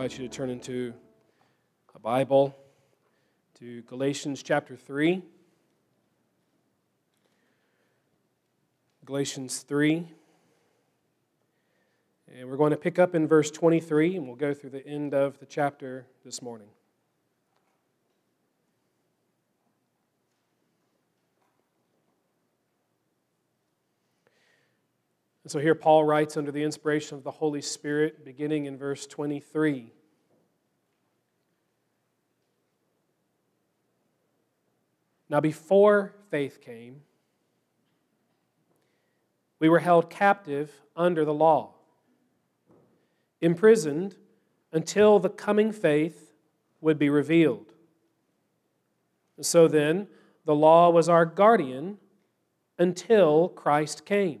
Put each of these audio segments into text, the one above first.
Invite you to turn into a Bible to Galatians chapter 3. Galatians 3. And we're going to pick up in verse 23, and we'll go through the end of the chapter this morning. And so here Paul writes under the inspiration of the Holy Spirit, beginning in verse 23. Now, before faith came, we were held captive under the law, imprisoned until the coming faith would be revealed. So then, the law was our guardian until Christ came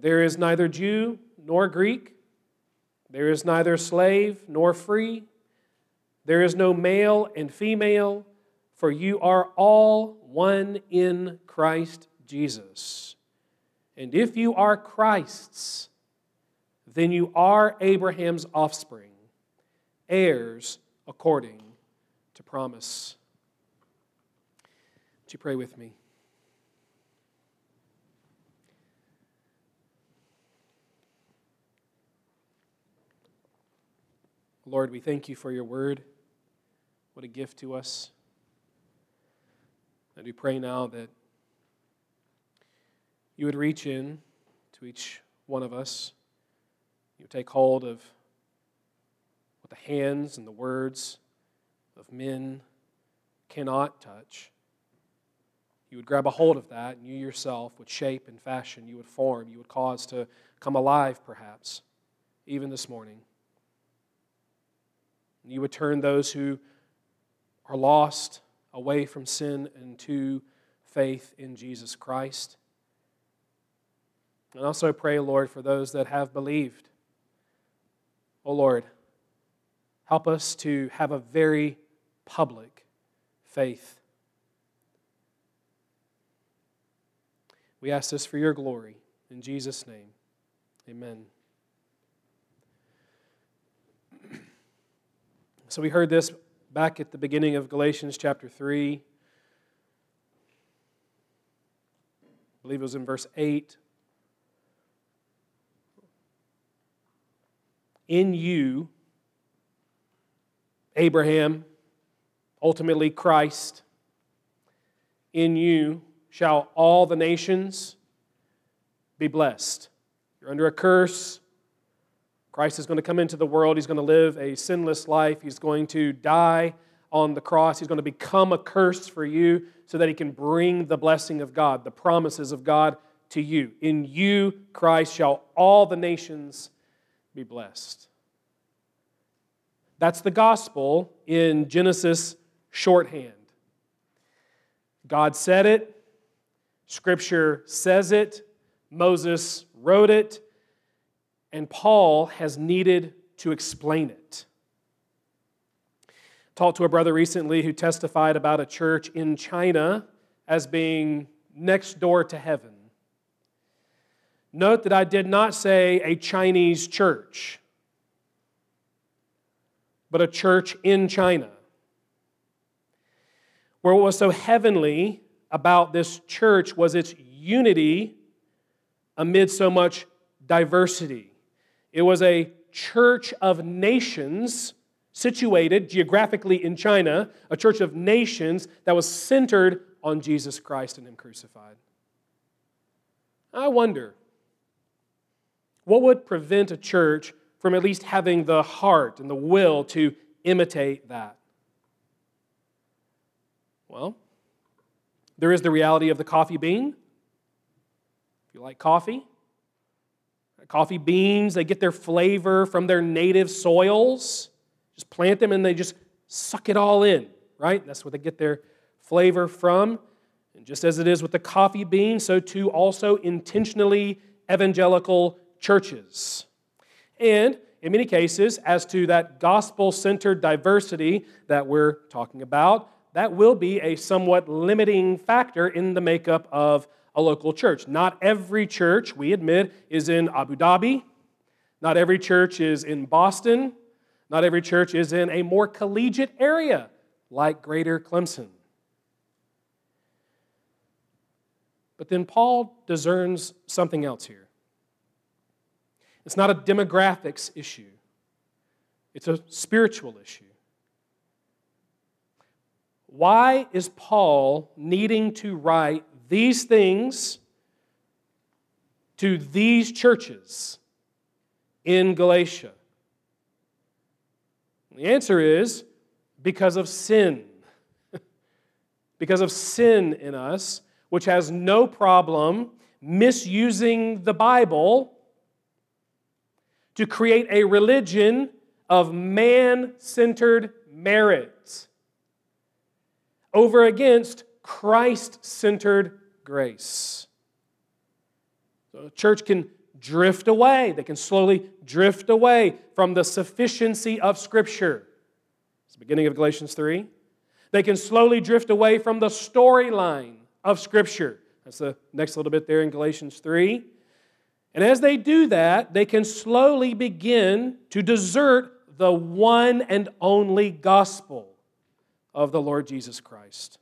There is neither Jew nor Greek. There is neither slave nor free. There is no male and female, for you are all one in Christ Jesus. And if you are Christ's, then you are Abraham's offspring, heirs according to promise. Would you pray with me? Lord, we thank you for your word. What a gift to us. And we pray now that you would reach in to each one of us. You would take hold of what the hands and the words of men cannot touch. You would grab a hold of that, and you yourself would shape and fashion, you would form, you would cause to come alive, perhaps, even this morning. You would turn those who are lost away from sin and to faith in Jesus Christ. And also pray, Lord, for those that have believed. Oh Lord, help us to have a very public faith. We ask this for your glory. In Jesus' name, amen. So we heard this back at the beginning of Galatians chapter 3. I believe it was in verse 8. In you, Abraham, ultimately Christ, in you shall all the nations be blessed. You're under a curse. Christ is going to come into the world. He's going to live a sinless life. He's going to die on the cross. He's going to become a curse for you so that he can bring the blessing of God, the promises of God to you. In you, Christ, shall all the nations be blessed. That's the gospel in Genesis shorthand. God said it, Scripture says it, Moses wrote it, and Paul has needed to explain it. Talked to a brother recently who testified about a church in China as being next door to heaven. Note that I did not say a Chinese church, but a church in China. Where what was so heavenly about this church was its unity amid so much diversity. It was a church of nations situated geographically in China, a church of nations that was centered on Jesus Christ and Him crucified. I wonder what would prevent a church from at least having the heart and the will to imitate that? Well, there is the reality of the coffee bean. If you like coffee, coffee beans, they get their flavor from their native soils. Just plant them and they just suck it all in, right? That's where they get their flavor from. And just as it is with the coffee bean, so too also intentionally evangelical churches. And in many cases, as to that gospel centered diversity that we're talking about, that will be a somewhat limiting factor in the makeup of a local church. Not every church, we admit, is in Abu Dhabi. Not every church is in Boston. Not every church is in a more collegiate area like Greater Clemson. But then Paul discerns something else here. It's not a demographics issue, it's a spiritual issue. Why is Paul needing to write these things to these churches in Galatia? The answer is because of sin. because of sin in us, which has no problem misusing the Bible to create a religion of man centered merit over against Christ centered grace. So a church can drift away. They can slowly drift away from the sufficiency of Scripture. It's the beginning of Galatians 3. They can slowly drift away from the storyline of Scripture. That's the next little bit there in Galatians 3. And as they do that, they can slowly begin to desert the one and only gospel of the Lord Jesus Christ.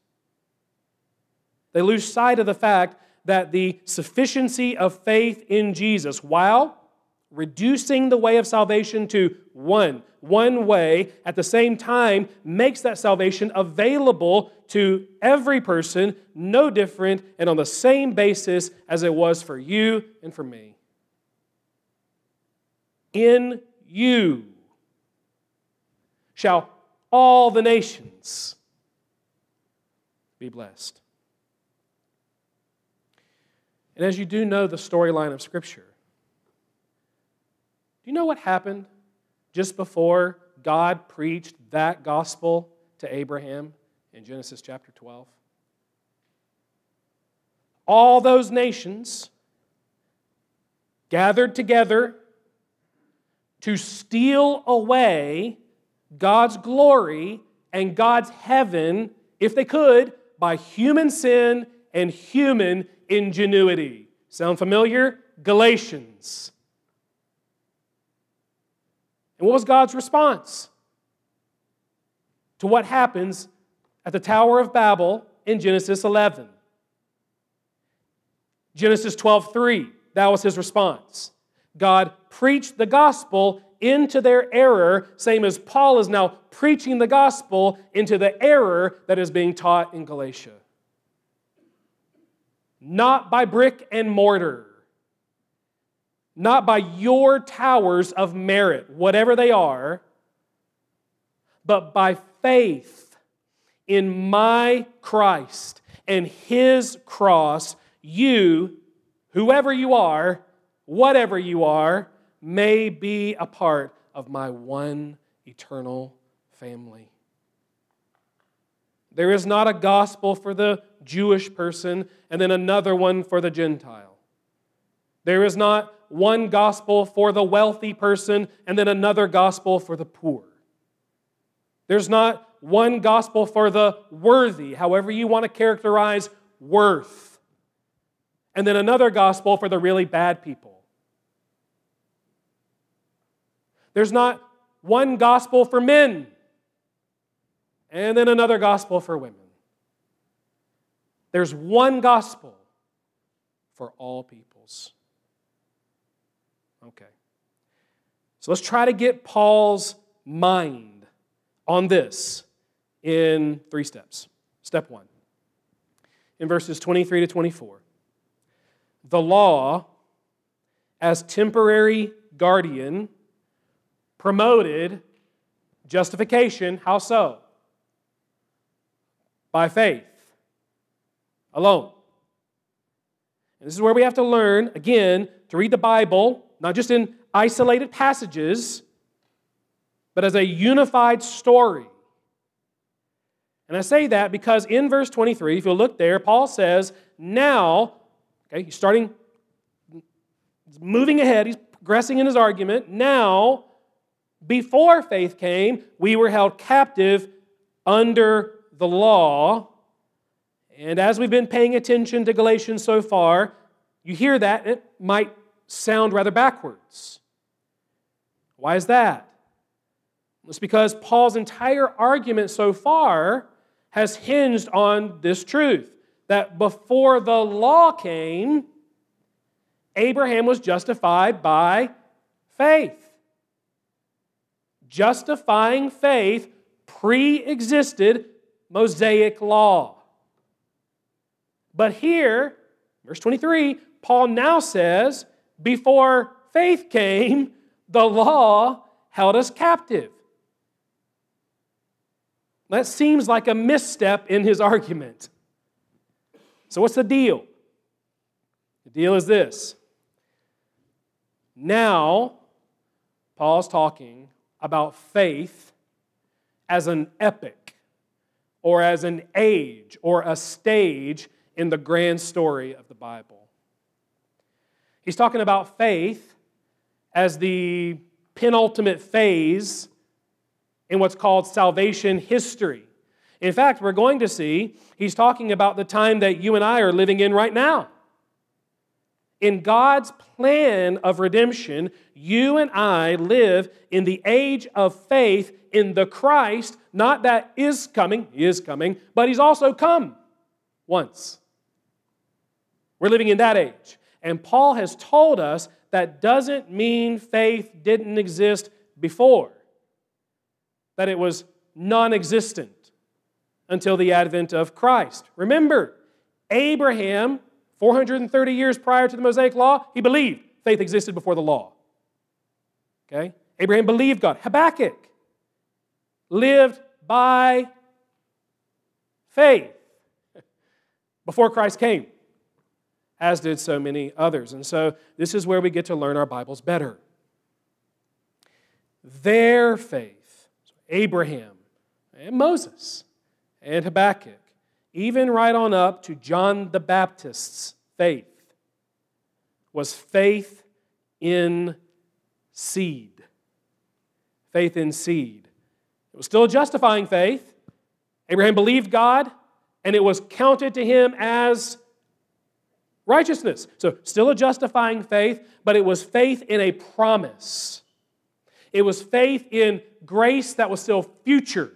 They lose sight of the fact that the sufficiency of faith in Jesus, while reducing the way of salvation to one, one way, at the same time makes that salvation available to every person, no different and on the same basis as it was for you and for me in you shall all the nations be blessed. And as you do know the storyline of Scripture, do you know what happened just before God preached that gospel to Abraham in Genesis chapter 12? All those nations gathered together to steal away God's glory and God's heaven, if they could, by human sin and human ingenuity. Sound familiar? Galatians. And what was God's response to what happens at the Tower of Babel in Genesis 11? Genesis 12:3. That was his response. God preached the gospel into their error, same as Paul is now preaching the gospel into the error that is being taught in Galatia. Not by brick and mortar, not by your towers of merit, whatever they are, but by faith in my Christ and his cross, you, whoever you are, whatever you are, may be a part of my one eternal family. There is not a gospel for the Jewish person and then another one for the Gentile. There is not one gospel for the wealthy person and then another gospel for the poor. There's not one gospel for the worthy, however you want to characterize worth, and then another gospel for the really bad people. There's not one gospel for men and then another gospel for women. There's one gospel for all peoples. Okay. So let's try to get Paul's mind on this in three steps. Step one, in verses 23 to 24, the law as temporary guardian promoted justification. How so? By faith alone. And this is where we have to learn, again, to read the Bible, not just in isolated passages, but as a unified story. And I say that because in verse 23, if you look there, Paul says, Now, okay, he's starting, he's moving ahead, he's progressing in his argument. Now, before faith came, we were held captive under the law. And as we've been paying attention to Galatians so far, you hear that, it might sound rather backwards. Why is that? It's because Paul's entire argument so far has hinged on this truth that before the law came, Abraham was justified by faith. Justifying faith pre existed Mosaic law. But here, verse 23, Paul now says, before faith came, the law held us captive. That seems like a misstep in his argument. So, what's the deal? The deal is this. Now, Paul's talking about faith as an epoch or as an age or a stage in the grand story of the Bible. He's talking about faith as the penultimate phase in what's called salvation history. In fact, we're going to see he's talking about the time that you and I are living in right now. In God's plan of redemption, you and I live in the age of faith in the Christ, not that is coming, he is coming, but he's also come once. We're living in that age. And Paul has told us that doesn't mean faith didn't exist before that it was non existent until the advent of Christ. Remember, Abraham, 430 years prior to the Mosaic Law, he believed faith existed before the law. Okay? Abraham believed God. Habakkuk lived by faith before Christ came, as did so many others. And so this is where we get to learn our Bibles better. Their faith Abraham and Moses and Habakkuk, even right on up to John the Baptist's faith, was faith in seed. Faith in seed. It was still justifying faith. Abraham believed God, and it was counted to him as righteousness. So, still a justifying faith, but it was faith in a promise. It was faith in grace that was still future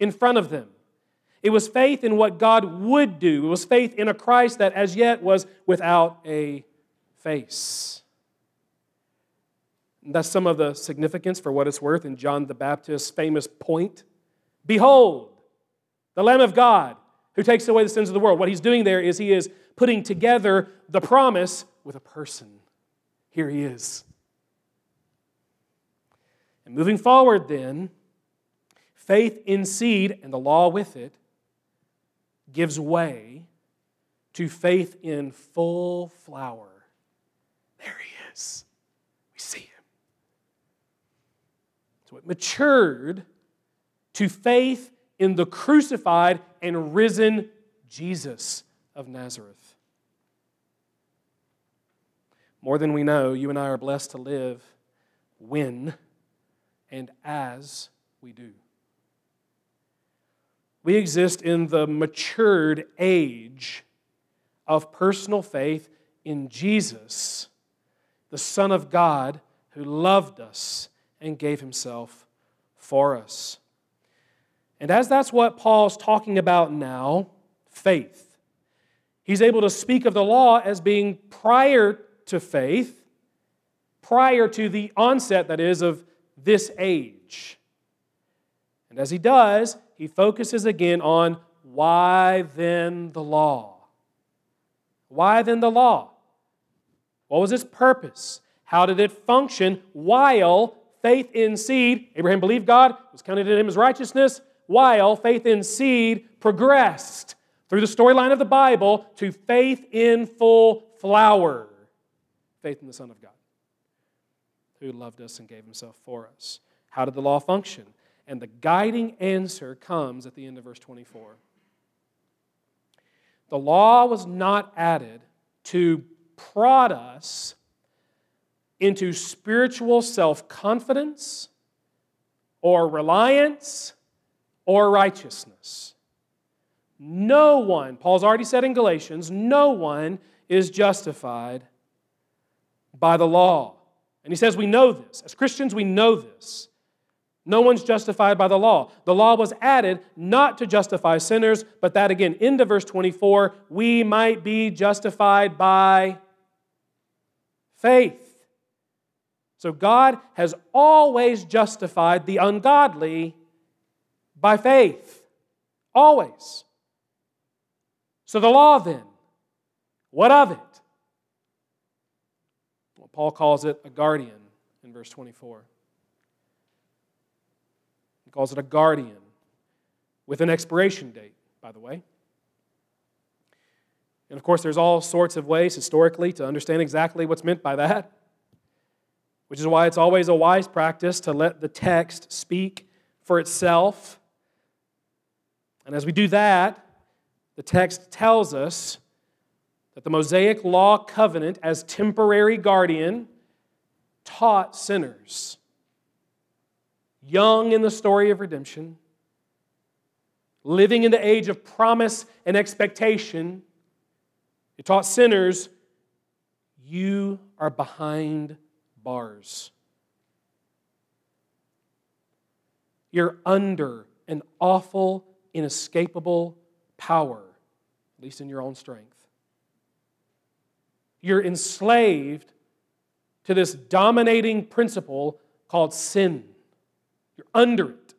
in front of them. It was faith in what God would do. It was faith in a Christ that as yet was without a face. And that's some of the significance for what it's worth in John the Baptist's famous point. Behold, the Lamb of God who takes away the sins of the world. What he's doing there is he is putting together the promise with a person. Here he is. And moving forward, then, faith in seed and the law with it gives way to faith in full flower. There he is. We see him. So it matured to faith in the crucified and risen Jesus of Nazareth. More than we know, you and I are blessed to live when and as we do. We exist in the matured age of personal faith in Jesus, the Son of God who loved us and gave himself for us. And as that's what Paul's talking about now, faith, he's able to speak of the law as being prior to faith prior to the onset, that is, of this age. And as he does, he focuses again on why then the law? Why then the law? What was its purpose? How did it function while faith in seed, Abraham believed God, was counted to him as righteousness, while faith in seed progressed through the storyline of the Bible to faith in full flower, faith in the Son of God, who loved us and gave himself for us. How did the law function? And the guiding answer comes at the end of verse 24. The law was not added to prod us into spiritual self confidence or reliance or righteousness. No one, Paul's already said in Galatians, no one is justified by the law. And he says we know this. As Christians, we know this. No one's justified by the law. The law was added not to justify sinners, but that again, into verse 24, we might be justified by faith. So God has always justified the ungodly by faith. Always. So the law then, what of it? Well, Paul calls it a guardian in verse 24. He calls it a guardian with an expiration date, by the way. And of course, there's all sorts of ways historically to understand exactly what's meant by that which is why it's always a wise practice to let the text speak for itself. And as we do that, the text tells us that the Mosaic Law covenant, as temporary guardian, taught sinners, young in the story of redemption, living in the age of promise and expectation, it taught sinners, you are behind bars. You're under an awful, inescapable power, at least in your own strength. You're enslaved to this dominating principle called sin. You're under it.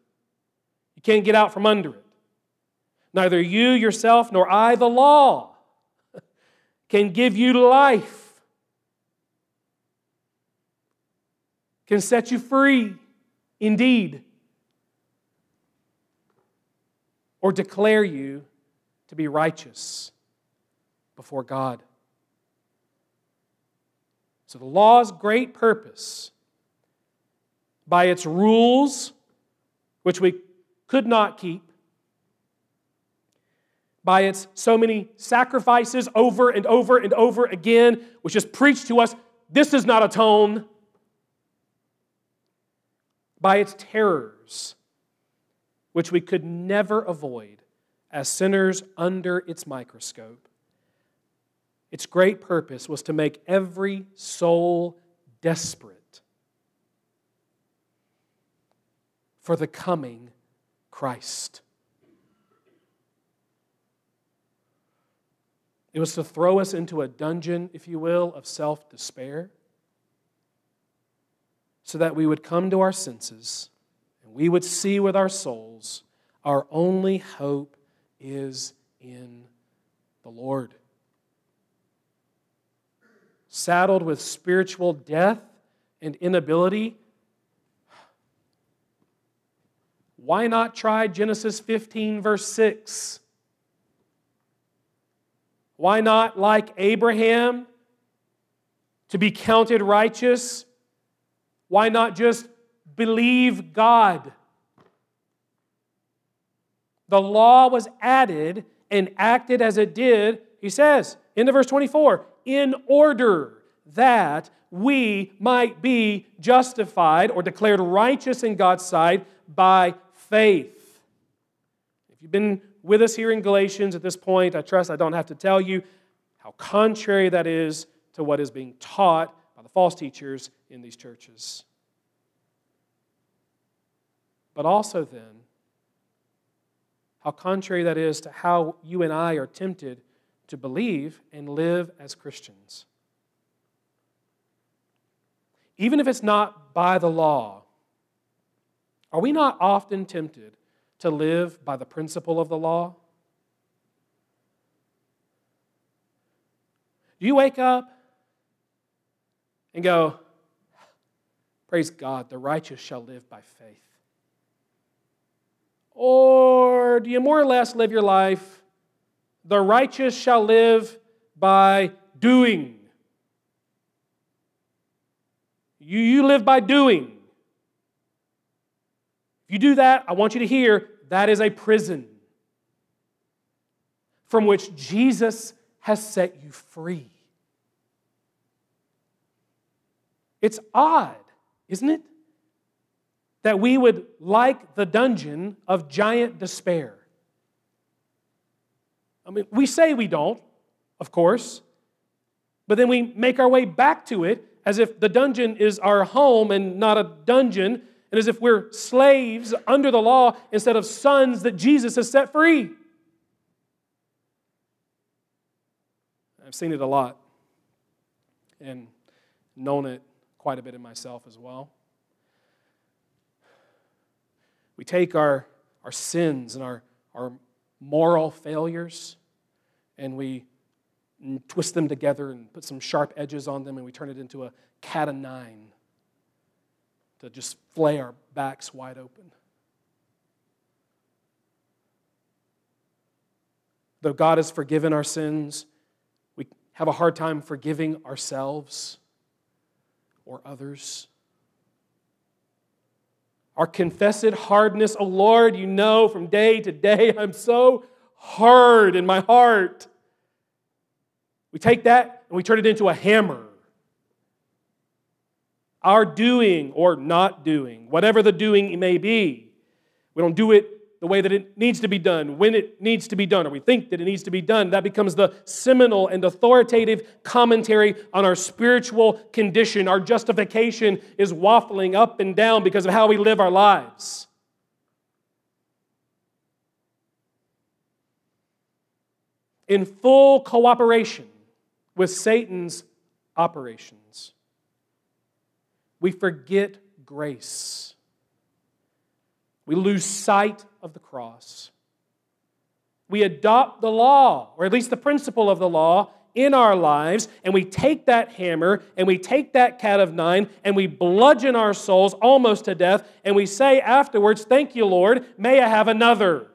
You can't get out from under it. Neither you yourself nor I, the law, can give you life. can set you free indeed, or declare you to be righteous before God. So, the law's great purpose, by its rules, which we could not keep, by its so many sacrifices over and over and over again, which is preached to us this does not atone by its terrors, which we could never avoid as sinners under its microscope. Its great purpose was to make every soul desperate for the coming Christ. It was to throw us into a dungeon, if you will, of self despair so that we would come to our senses and we would see with our souls our only hope is in the Lord. Saddled with spiritual death and inability, why not try Genesis 15, verse 6? Why not, like Abraham, to be counted righteous why not just believe God? The law was added and acted as it did, he says, into verse 24, in order that we might be justified or declared righteous in God's sight by faith. If you've been with us here in Galatians at this point, I trust I don't have to tell you how contrary that is to what is being taught by the false teachers in these churches. But also, then, how contrary that is to how you and I are tempted to believe and live as Christians. even if it's not by the law, are we not often tempted to live by the principle of the law? Do you wake up and go, Praise God, the righteous shall live by faith? Or do you more or less live your life, the righteous shall live by doing? You, you live by doing. If you do that, I want you to hear that is a prison from which Jesus has set you free. It's odd, isn't it? That we would like the dungeon of giant despair. I mean, we say we don't, of course, but then we make our way back to it as if the dungeon is our home and not a dungeon, and as if we're slaves under the law instead of sons that Jesus has set free. I've seen it a lot and known it quite a bit in myself as well. We take our, our sins and our, our moral failures and we twist them together and put some sharp edges on them and we turn it into a cat of nine to just flay our backs wide open. Though God has forgiven our sins, we have a hard time forgiving ourselves or others. Our confessed hardness, oh Lord, you know from day to day, I'm so hard in my heart. We take that and we turn it into a hammer. Our doing or not doing, whatever the doing may be, we don't do it the way that it needs to be done, when it needs to be done, or we think that it needs to be done. That becomes the seminal and authoritative commentary on our spiritual condition. Our justification is waffling up and down because of how we live our lives. In full cooperation with Satan's operations, we forget grace we lose sight of the cross. We adopt the law, or at least the principle of the law, in our lives, and we take that hammer and we take that cat of nine and we bludgeon our souls almost to death, and we say afterwards, Thank you, Lord, may I have another.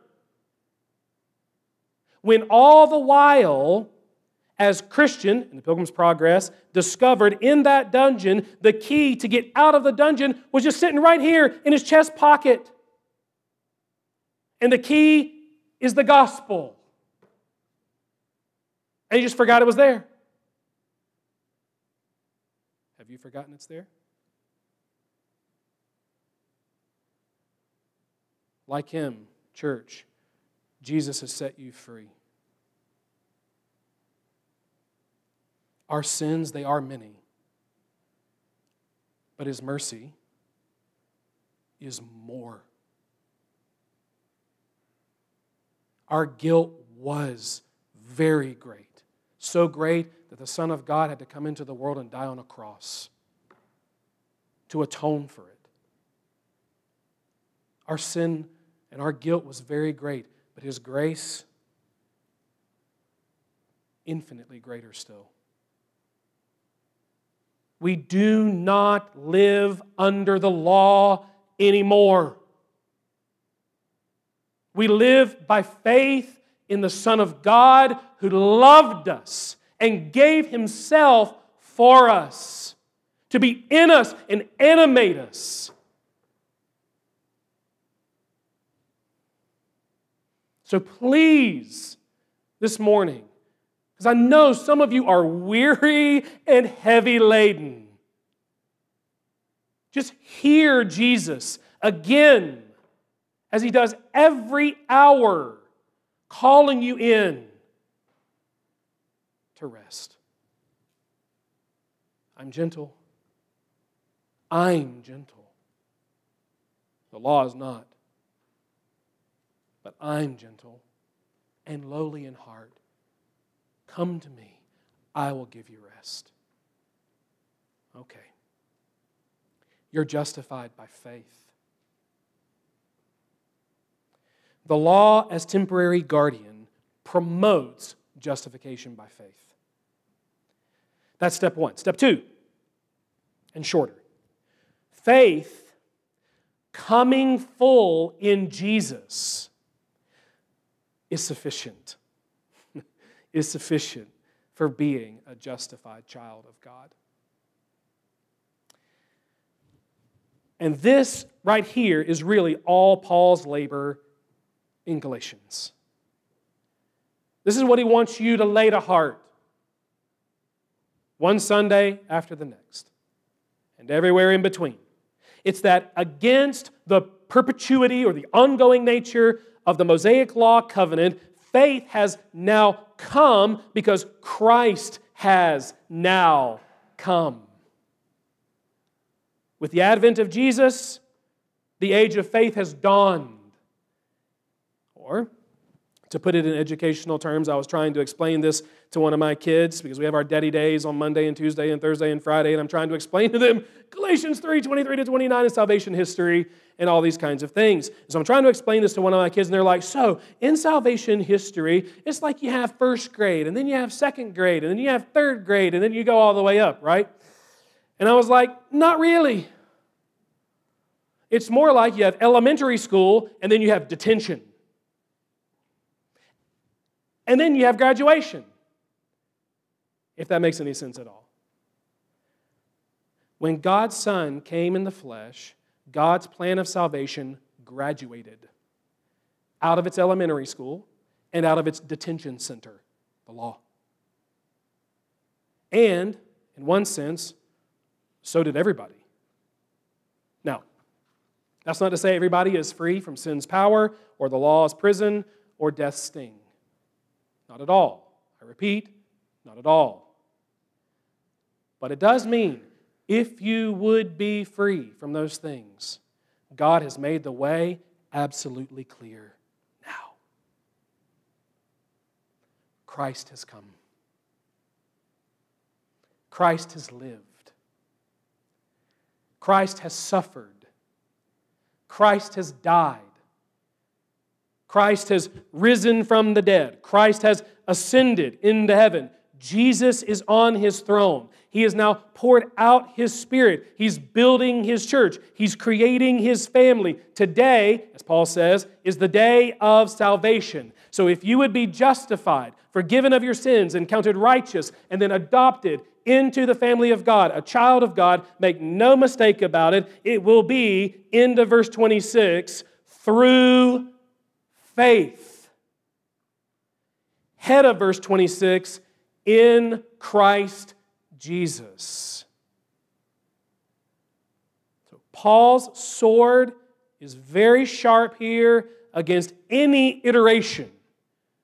When all the while, as Christian in the Pilgrim's Progress discovered in that dungeon, the key to get out of the dungeon was just sitting right here in his chest pocket. And the key is the gospel. And you just forgot it was there. Have you forgotten it's there? Like him, church, Jesus has set you free. Our sins, they are many, but his mercy is more. Our guilt was very great. So great that the Son of God had to come into the world and die on a cross to atone for it. Our sin and our guilt was very great, but His grace, infinitely greater still. We do not live under the law anymore. We live by faith in the Son of God who loved us and gave himself for us to be in us and animate us. So please, this morning, because I know some of you are weary and heavy laden, just hear Jesus again as he does every hour, calling you in to rest. I'm gentle. I'm gentle. The law is not. But I'm gentle and lowly in heart. Come to me, I will give you rest. Okay. you're justified by faith. The law, as temporary guardian, promotes justification by faith. That's step one. Step two, and shorter faith coming full in Jesus is sufficient. is sufficient for being a justified child of God. And this right here is really all Paul's labor in Galatians. This is what he wants you to lay to heart. One Sunday after the next, and everywhere in between. It's that against the perpetuity or the ongoing nature of the Mosaic Law covenant, faith has now come because Christ has now come. With the advent of Jesus, the age of faith has dawned. Or, to put it in educational terms, I was trying to explain this to one of my kids because we have our daddy days on Monday and Tuesday and Thursday and Friday, and I'm trying to explain to them Galatians 3 23 to 29 and salvation history and all these kinds of things. So I'm trying to explain this to one of my kids, and they're like, So, in salvation history, it's like you have first grade, and then you have second grade, and then you have third grade, and then you go all the way up, right? And I was like, Not really. It's more like you have elementary school, and then you have detention. And then you have graduation if that makes any sense at all. When God's Son came in the flesh, God's plan of salvation graduated out of its elementary school and out of its detention center, the law. And, in one sense, so did everybody. Now, that's not to say everybody is free from sin's power or the law's prison or death's sting. Not at all. I repeat, not at all. But it does mean if you would be free from those things, God has made the way absolutely clear now. Christ has come. Christ has lived. Christ has suffered. Christ has died. Christ has risen from the dead. Christ has ascended into heaven. Jesus is on his throne. He has now poured out his spirit. He's building his church. He's creating his family. Today, as Paul says, is the day of salvation. So if you would be justified, forgiven of your sins, and counted righteous, and then adopted into the family of God, a child of God, make no mistake about it, it will be, into verse 26, through faith. Head of verse 26, in Christ Jesus. So Paul's sword is very sharp here against any iteration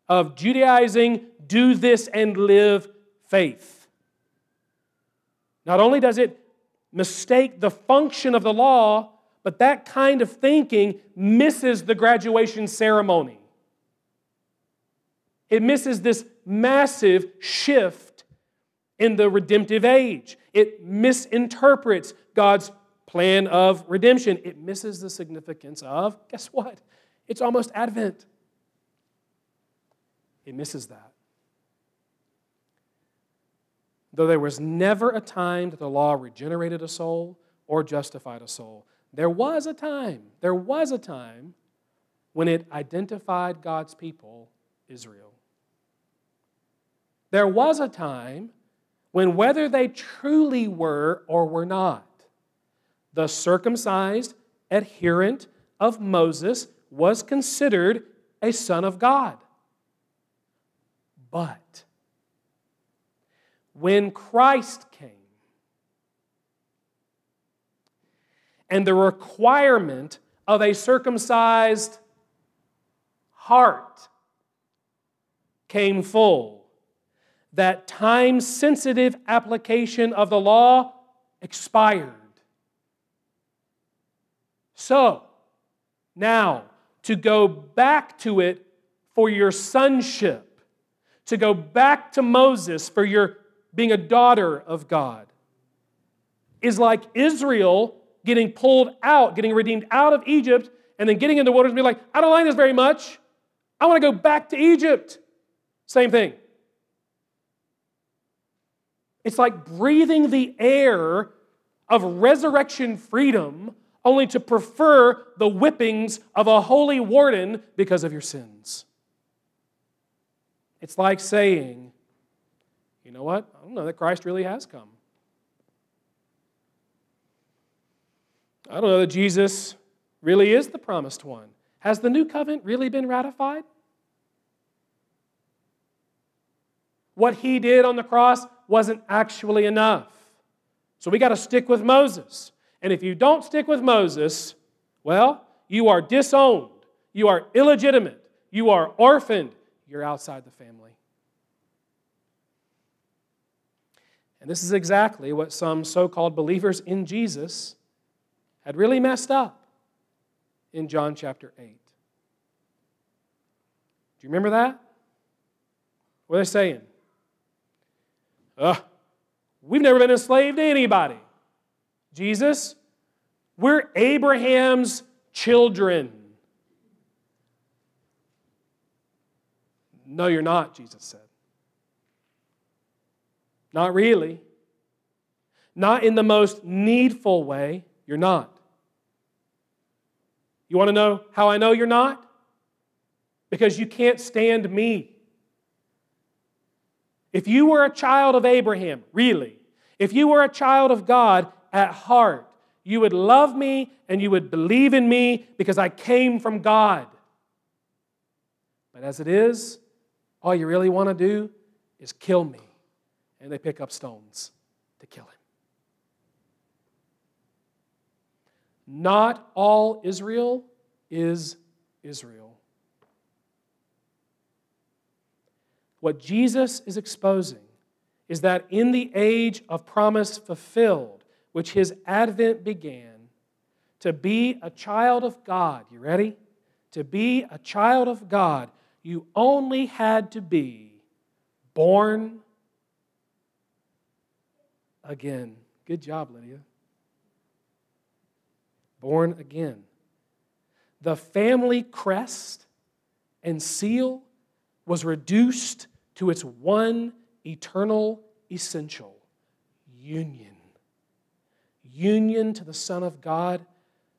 of Judaizing, do this and live faith. Not only does it mistake the function of the law, but that kind of thinking misses the graduation ceremony. It misses this massive shift in the redemptive age. It misinterprets God's plan of redemption. It misses the significance of, guess what? It's almost Advent. It misses that. Though there was never a time that the law regenerated a soul or justified a soul, there was a time, there was a time when it identified God's people, Israel. There was a time when, whether they truly were or were not, the circumcised adherent of Moses was considered a son of God. But when Christ came, and the requirement of a circumcised heart came full, that time sensitive application of the law expired. So, now, to go back to it for your sonship, to go back to Moses for your being a daughter of God, is like Israel getting pulled out, getting redeemed out of Egypt, and then getting into the wilderness and be like, I don't like this very much. I want to go back to Egypt. Same thing. It's like breathing the air of resurrection freedom only to prefer the whippings of a holy warden because of your sins. It's like saying, you know what? I don't know that Christ really has come. I don't know that Jesus really is the promised one. Has the new covenant really been ratified? What he did on the cross wasn't actually enough. So we got to stick with Moses. And if you don't stick with Moses, well, you are disowned, you are illegitimate, you are orphaned, you're outside the family. And this is exactly what some so called believers in Jesus had really messed up in John chapter 8. Do you remember that? What are they saying? Ugh, we've never been enslaved to anybody. Jesus, we're Abraham's children. No, you're not, Jesus said. Not really. Not in the most needful way. You're not. You want to know how I know you're not? Because you can't stand me. If you were a child of Abraham, really, if you were a child of God at heart, you would love me and you would believe in me because I came from God. But as it is, all you really want to do is kill me. And they pick up stones to kill him. Not all Israel is Israel. What Jesus is exposing is that in the age of promise fulfilled, which his advent began, to be a child of God, you ready? To be a child of God, you only had to be born again. Good job, Lydia. Born again. The family crest and seal was reduced to its one eternal essential union. Union to the Son of God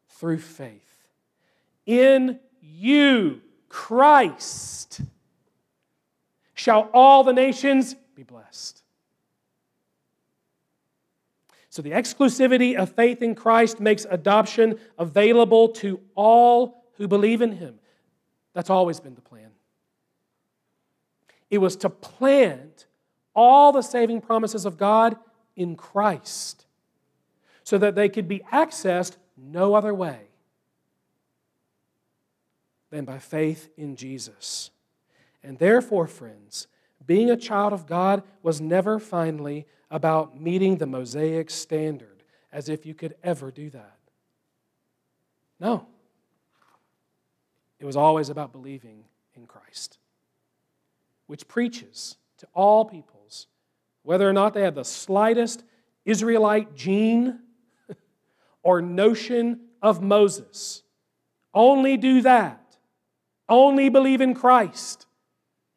through faith. In you, Christ, shall all the nations be blessed. So, the exclusivity of faith in Christ makes adoption available to all who believe in Him. That's always been the plan. It was to plant all the saving promises of God in Christ so that they could be accessed no other way than by faith in Jesus. And therefore, friends, being a child of God was never finally about meeting the Mosaic standard, as if you could ever do that. No. It was always about believing in Christ which preaches to all peoples, whether or not they have the slightest Israelite gene or notion of Moses. Only do that. Only believe in Christ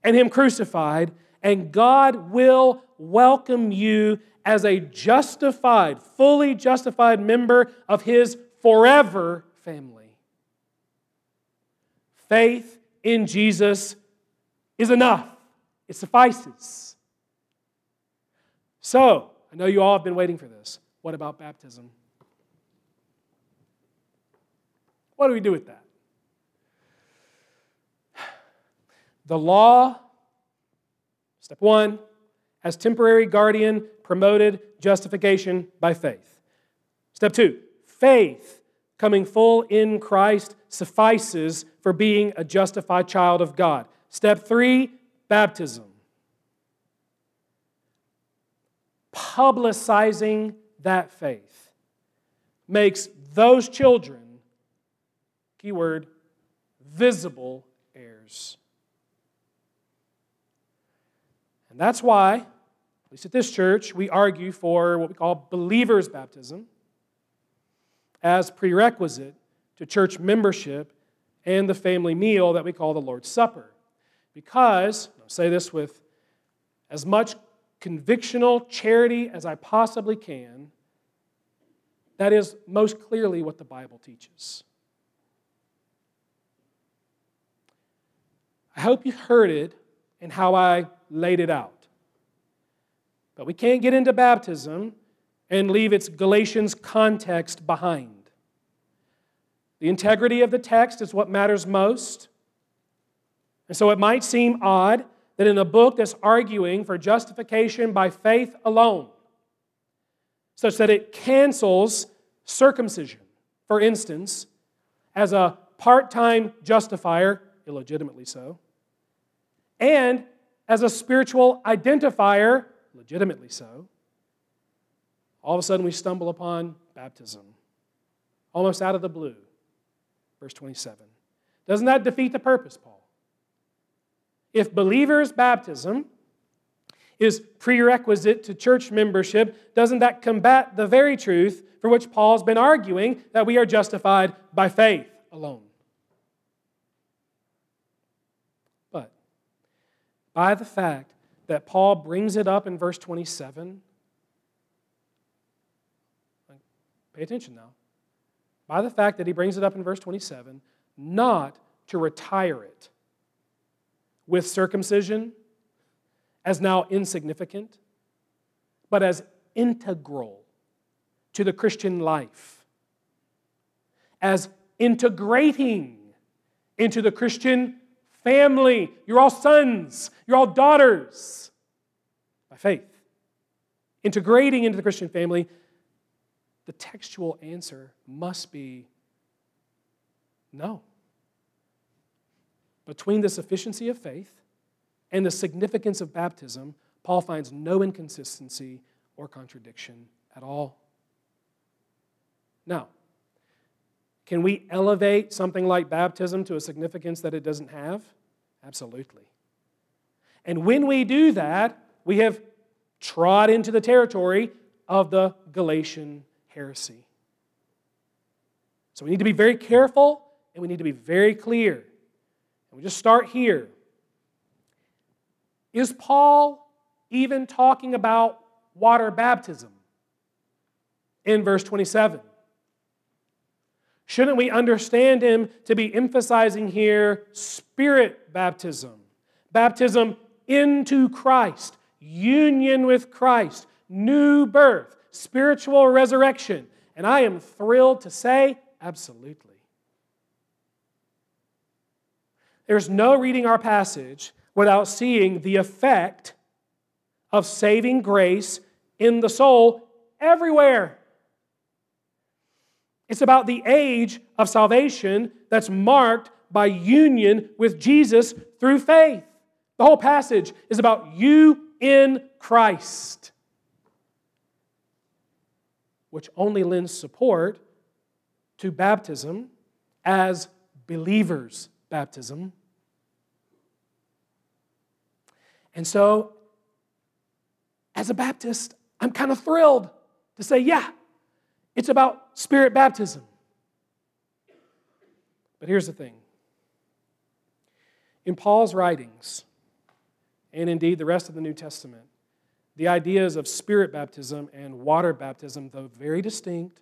and Him crucified, and God will welcome you as a justified, fully justified member of His forever family. Faith in Jesus is enough. It suffices. So, I know you all have been waiting for this. What about baptism? What do we do with that? The law, step one, as temporary guardian promoted justification by faith. Step two, faith coming full in Christ suffices for being a justified child of God. Step three, baptism. Publicizing that faith makes those children, keyword, visible heirs. And that's why, at least at this church, we argue for what we call believer's baptism as prerequisite to church membership and the family meal that we call the Lord's Supper. Because, I'll say this with as much convictional charity as I possibly can, that is most clearly what the Bible teaches. I hope you heard it and how I laid it out. But we can't get into baptism and leave its Galatians context behind. The integrity of the text is what matters most. And so it might seem odd that in a book that's arguing for justification by faith alone, such that it cancels circumcision, for instance, as a part time justifier, illegitimately so, and as a spiritual identifier, legitimately so, all of a sudden we stumble upon baptism, almost out of the blue. Verse 27. Doesn't that defeat the purpose, Paul? If believers' baptism is prerequisite to church membership, doesn't that combat the very truth for which Paul's been arguing that we are justified by faith alone? But by the fact that Paul brings it up in verse 27, pay attention now. By the fact that he brings it up in verse 27, not to retire it with circumcision as now insignificant, but as integral to the Christian life, as integrating into the Christian family. You're all sons, you're all daughters by faith. Integrating into the Christian family, the textual answer must be no. Between the sufficiency of faith and the significance of baptism, Paul finds no inconsistency or contradiction at all. Now, can we elevate something like baptism to a significance that it doesn't have? Absolutely. And when we do that, we have trod into the territory of the Galatian heresy. So we need to be very careful and we need to be very clear. And we just start here. Is Paul even talking about water baptism in verse 27? Shouldn't we understand him to be emphasizing here spirit baptism? Baptism into Christ, union with Christ, new birth, spiritual resurrection. And I am thrilled to say, absolutely. There's no reading our passage without seeing the effect of saving grace in the soul everywhere. It's about the age of salvation that's marked by union with Jesus through faith. The whole passage is about you in Christ, which only lends support to baptism as believers' baptism. And so, as a Baptist, I'm kind of thrilled to say, yeah, it's about spirit baptism. But here's the thing in Paul's writings, and indeed the rest of the New Testament, the ideas of spirit baptism and water baptism, though very distinct,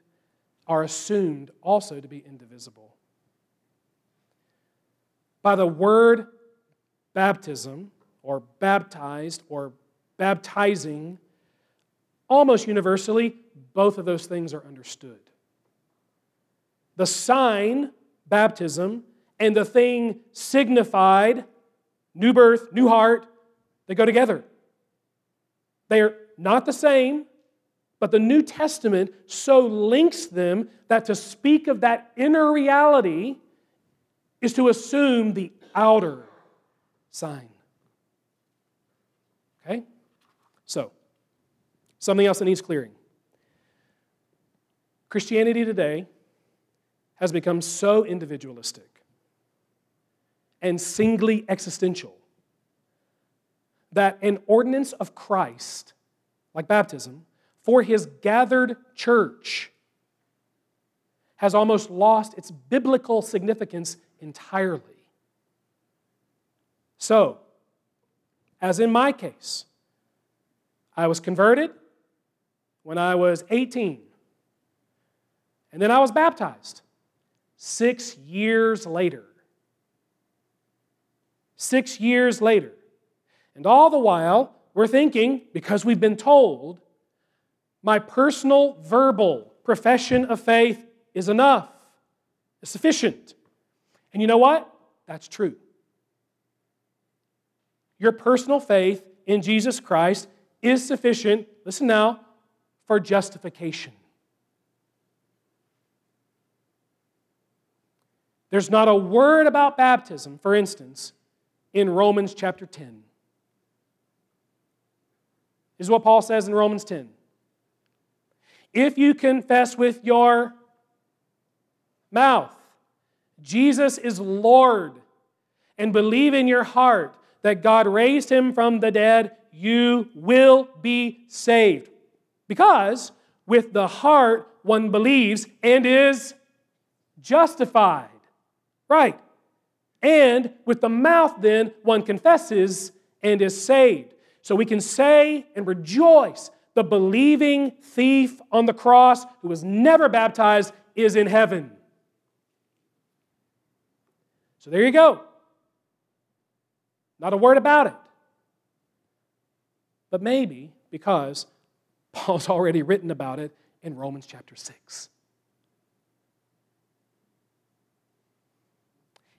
are assumed also to be indivisible. By the word baptism, or baptized, or baptizing, almost universally, both of those things are understood. The sign, baptism, and the thing signified, new birth, new heart, they go together. They are not the same, but the New Testament so links them that to speak of that inner reality is to assume the outer sign. Okay? So, Something else that needs clearing. Christianity today has become so individualistic and singly existential that an ordinance of Christ, like baptism, for his gathered church has almost lost its biblical significance entirely. So, as in my case, I was converted when I was 18, and then I was baptized six years later. Six years later. And all the while, we're thinking, because we've been told, my personal verbal profession of faith is enough, is sufficient. And you know what? That's true. Your personal faith in Jesus Christ is sufficient, listen now, for justification. There's not a word about baptism, for instance, in Romans chapter 10. This is what Paul says in Romans 10. If you confess with your mouth Jesus is Lord and believe in your heart that God raised him from the dead, you will be saved. Because with the heart one believes and is justified. Right. And with the mouth, then, one confesses and is saved. So we can say and rejoice the believing thief on the cross who was never baptized is in heaven. So there you go. Not a word about it. But maybe because Paul's already written about it in Romans chapter 6.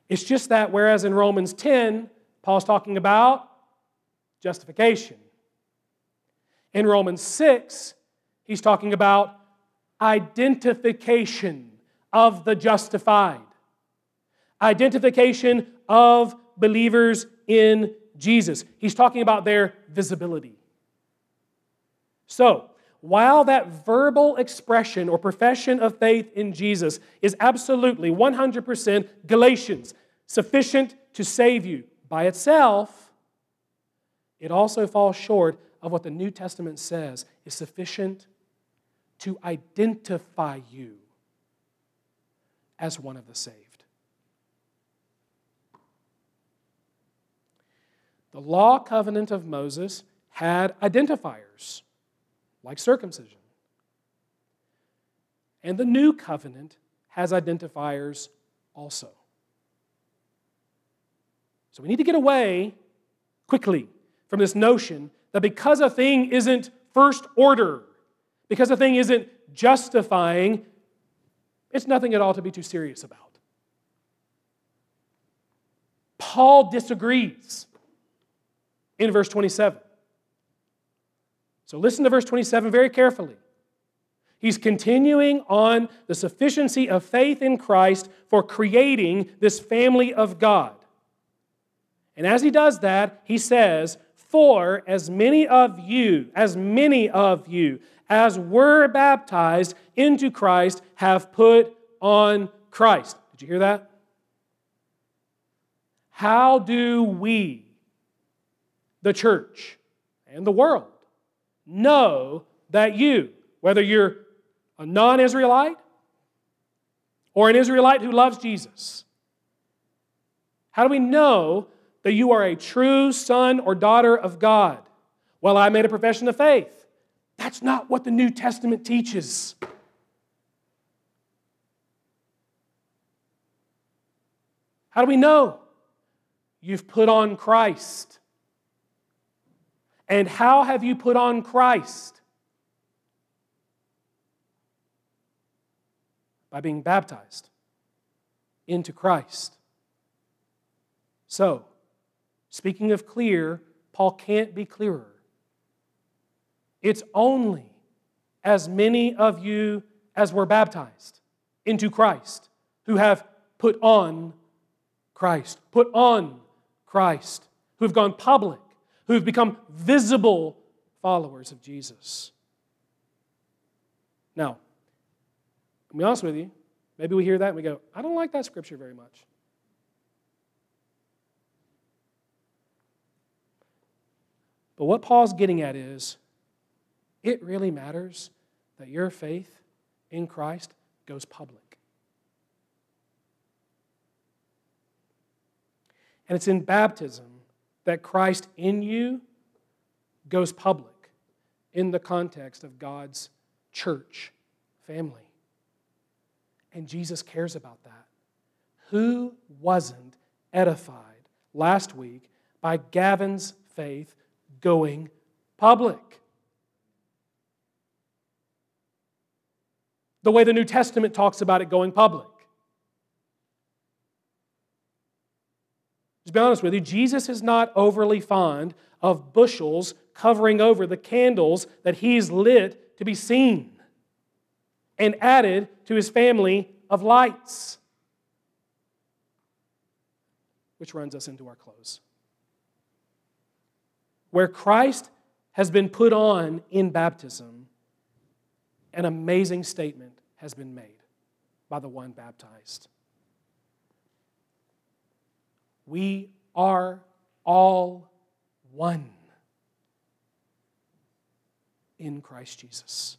It's just that whereas in Romans 10, Paul's talking about justification. In Romans 6, he's talking about identification of the justified, identification of believers in Jesus. He's talking about their visibility. So, while that verbal expression or profession of faith in Jesus is absolutely 100% Galatians, sufficient to save you by itself, it also falls short of what the New Testament says is sufficient to identify you as one of the saved. The law covenant of Moses had identifiers like circumcision. And the new covenant has identifiers also. So we need to get away quickly from this notion that because a thing isn't first order, because a thing isn't justifying, it's nothing at all to be too serious about. Paul disagrees in verse 27. So listen to verse 27 very carefully. He's continuing on the sufficiency of faith in Christ for creating this family of God. And as he does that, he says, For as many of you, as many of you as were baptized into Christ have put on Christ. Did you hear that? How do we, the church and the world, know that you, whether you're a non Israelite or an Israelite who loves Jesus, how do we know that you are a true son or daughter of God? Well, I made a profession of faith. That's not what the New Testament teaches. How do we know? You've put on Christ. And how have you put on Christ? By being baptized into Christ. So, speaking of clear, Paul can't be clearer. It's only as many of you as were baptized into Christ who have put on Christ, put on Christ, who have gone public who've become visible followers of Jesus. Now, to be honest with you, maybe we hear that and we go, I don't like that scripture very much. But what Paul's getting at is it really matters that your faith in Christ goes public. And it's in baptism that Christ in you goes public in the context of God's church family. And Jesus cares about that. Who wasn't edified last week by Gavin's faith going public? The way the New Testament talks about it going public. To be honest with you, Jesus is not overly fond of bushels covering over the candles that he's lit to be seen and added to his family of lights. Which runs us into our close. Where Christ has been put on in baptism, an amazing statement has been made by the one baptized. We are all one in Christ Jesus.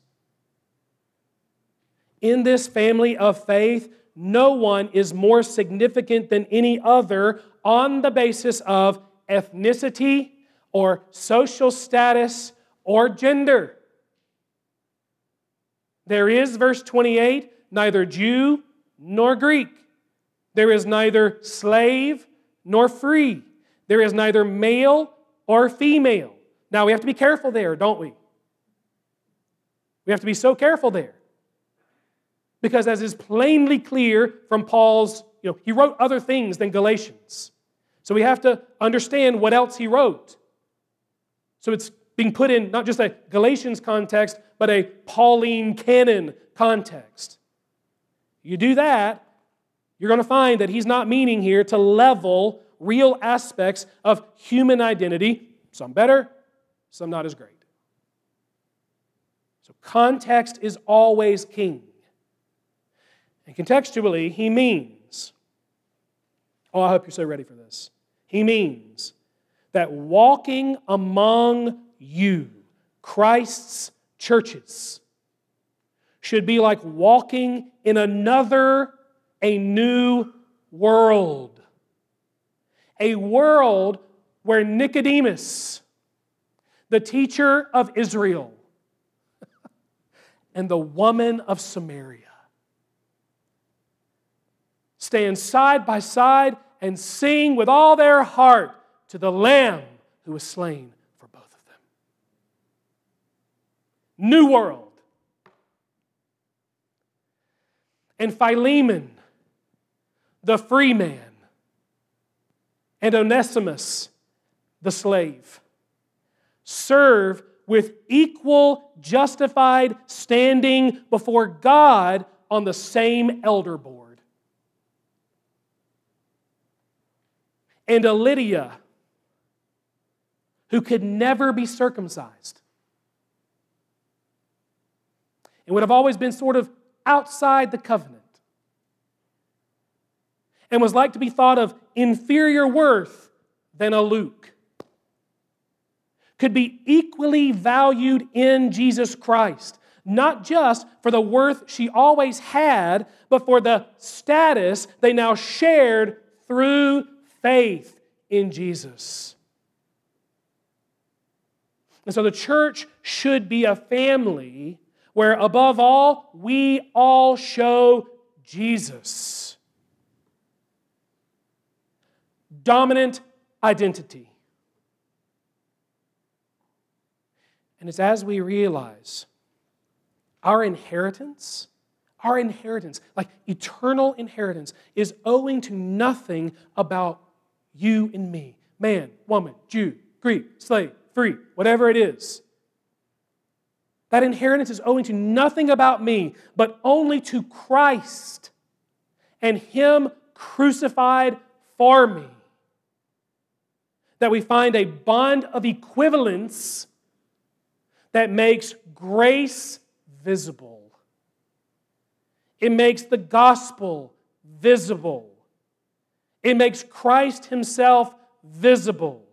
In this family of faith, no one is more significant than any other on the basis of ethnicity or social status or gender. There is, verse 28, neither Jew nor Greek. There is neither slave nor free. There is neither male or female. Now, we have to be careful there, don't we? We have to be so careful there. Because, as is plainly clear from Paul's, you know, he wrote other things than Galatians. So we have to understand what else he wrote. So it's being put in not just a Galatians context, but a Pauline canon context. You do that, you're going to find that he's not meaning here to level real aspects of human identity, some better, some not as great. So context is always king. And contextually, he means, oh, I hope you're so ready for this. He means that walking among you, Christ's churches, should be like walking in another, a new world. A world where Nicodemus, the teacher of Israel, and the woman of Samaria stand side by side and sing with all their heart to the Lamb who was slain for both of them. New world. And Philemon, the free man, and Onesimus, the slave, serve with equal justified standing before God on the same elder board. and a Lydia who could never be circumcised. And would have always been sort of outside the covenant and was like to be thought of inferior worth than a Luke could be equally valued in Jesus Christ, not just for the worth she always had, but for the status they now shared through faith in Jesus. And so the church should be a family where, above all, we all show Jesus. Dominant identity. And it's as we realize our inheritance our inheritance, like eternal inheritance, is owing to nothing about you and me man, woman, Jew, Greek, slave, free, whatever it is. That inheritance is owing to nothing about me, but only to Christ and Him crucified for me. That we find a bond of equivalence that makes grace visible. It makes the gospel visible. It makes Christ Himself visible.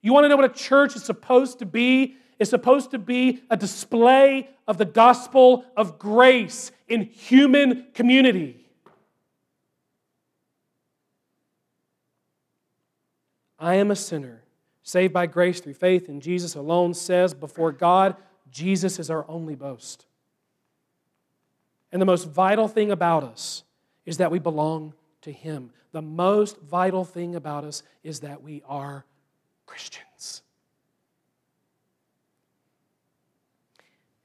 You want to know what a church is supposed to be? It's supposed to be a display of the gospel of grace in human community. I am a sinner, saved by grace through faith in Jesus alone, says before God, Jesus is our only boast. And the most vital thing about us is that we belong to Him. The most vital thing about us is that we are Christians.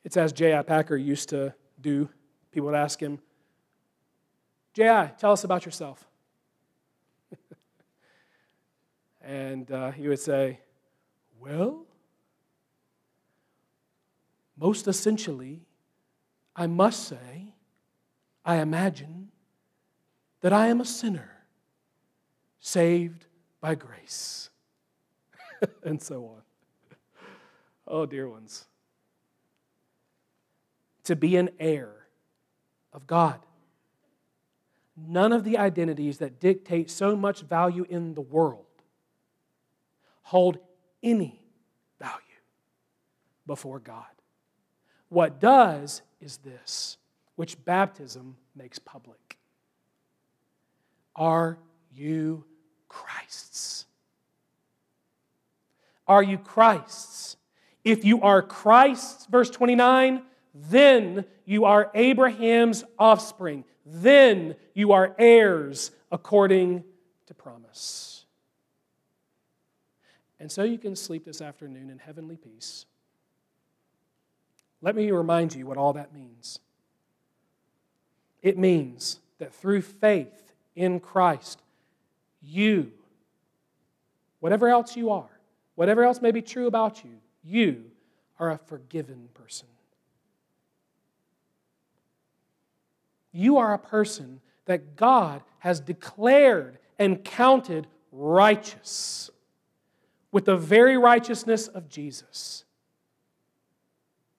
It's as J.I. Packer used to do. People would ask him, J.I., tell us about yourself. And uh, he would say, Well, most essentially, I must say, I imagine that I am a sinner saved by grace. and so on. Oh, dear ones. To be an heir of God. None of the identities that dictate so much value in the world hold any value before God. What does is this, which baptism makes public. Are you Christ's? Are you Christ's? If you are Christ's, verse 29, then you are Abraham's offspring. Then you are heirs according to promise. And so you can sleep this afternoon in heavenly peace. Let me remind you what all that means. It means that through faith in Christ, you, whatever else you are, whatever else may be true about you, you are a forgiven person. You are a person that God has declared and counted righteous with the very righteousness of Jesus.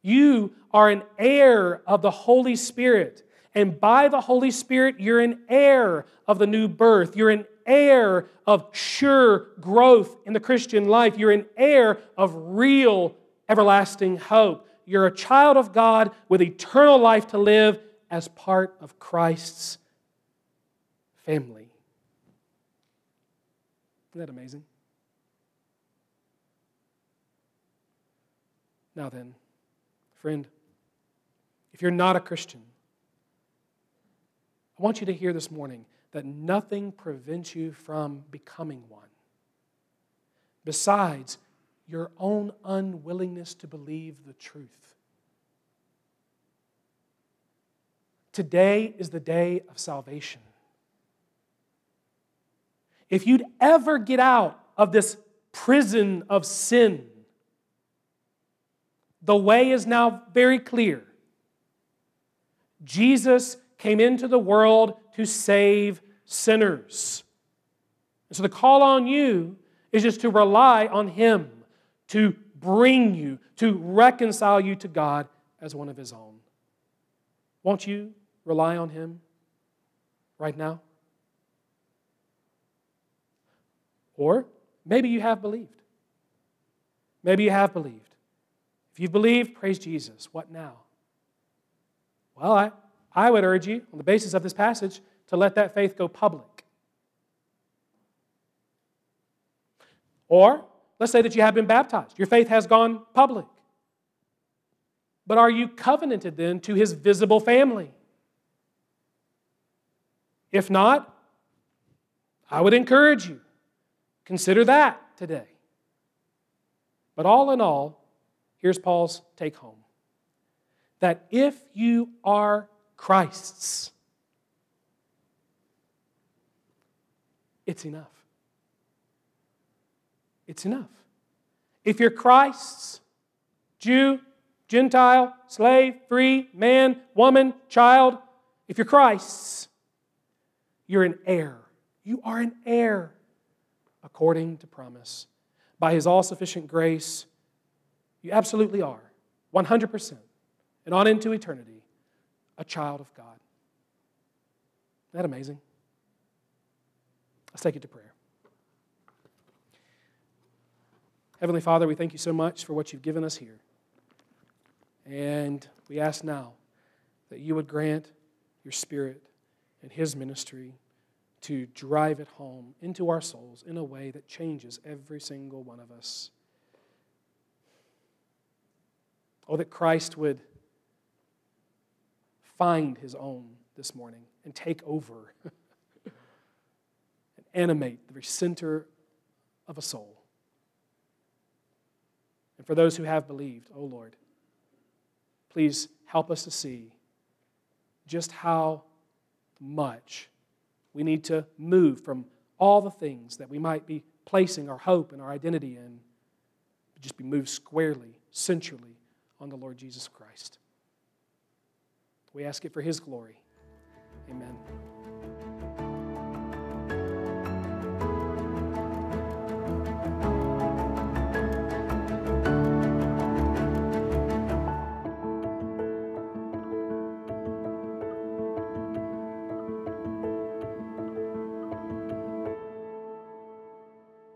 You are an heir of the Holy Spirit. And by the Holy Spirit, you're an heir of the new birth. You're an heir of sure growth in the Christian life. You're an heir of real everlasting hope. You're a child of God with eternal life to live as part of Christ's family. Isn't that amazing? Now then, friend, if you're not a Christian, I want you to hear this morning that nothing prevents you from becoming one besides your own unwillingness to believe the truth. Today is the day of salvation. If you'd ever get out of this prison of sin, the way is now very clear. Jesus came into the world to save sinners. And so the call on you is just to rely on Him to bring you, to reconcile you to God as one of His own. Won't you rely on Him right now? Or maybe you have believed. Maybe you have believed. If you've believed, praise Jesus. What now? Well, I, I would urge you, on the basis of this passage, to let that faith go public. Or, let's say that you have been baptized, your faith has gone public. But are you covenanted then to his visible family? If not, I would encourage you. Consider that today. But all in all, here's Paul's take home that if you are Christ's, it's enough. It's enough. If you're Christ's, Jew, Gentile, slave, free, man, woman, child, if you're Christ's, you're an heir. You are an heir according to promise. By his all sufficient grace, you absolutely are, 100%, and on into eternity, a child of God. Isn't that amazing? Let's take it to prayer. Heavenly Father, we thank you so much for what you've given us here. And we ask now that you would grant your Spirit and his ministry to drive it home into our souls in a way that changes every single one of us. Oh, that Christ would find his own this morning and take over and animate the very center of a soul. And for those who have believed, oh Lord, please help us to see just how much we need to move from all the things that we might be placing our hope and our identity in, just be moved squarely, centrally on the Lord Jesus Christ. We ask it for His glory. Amen.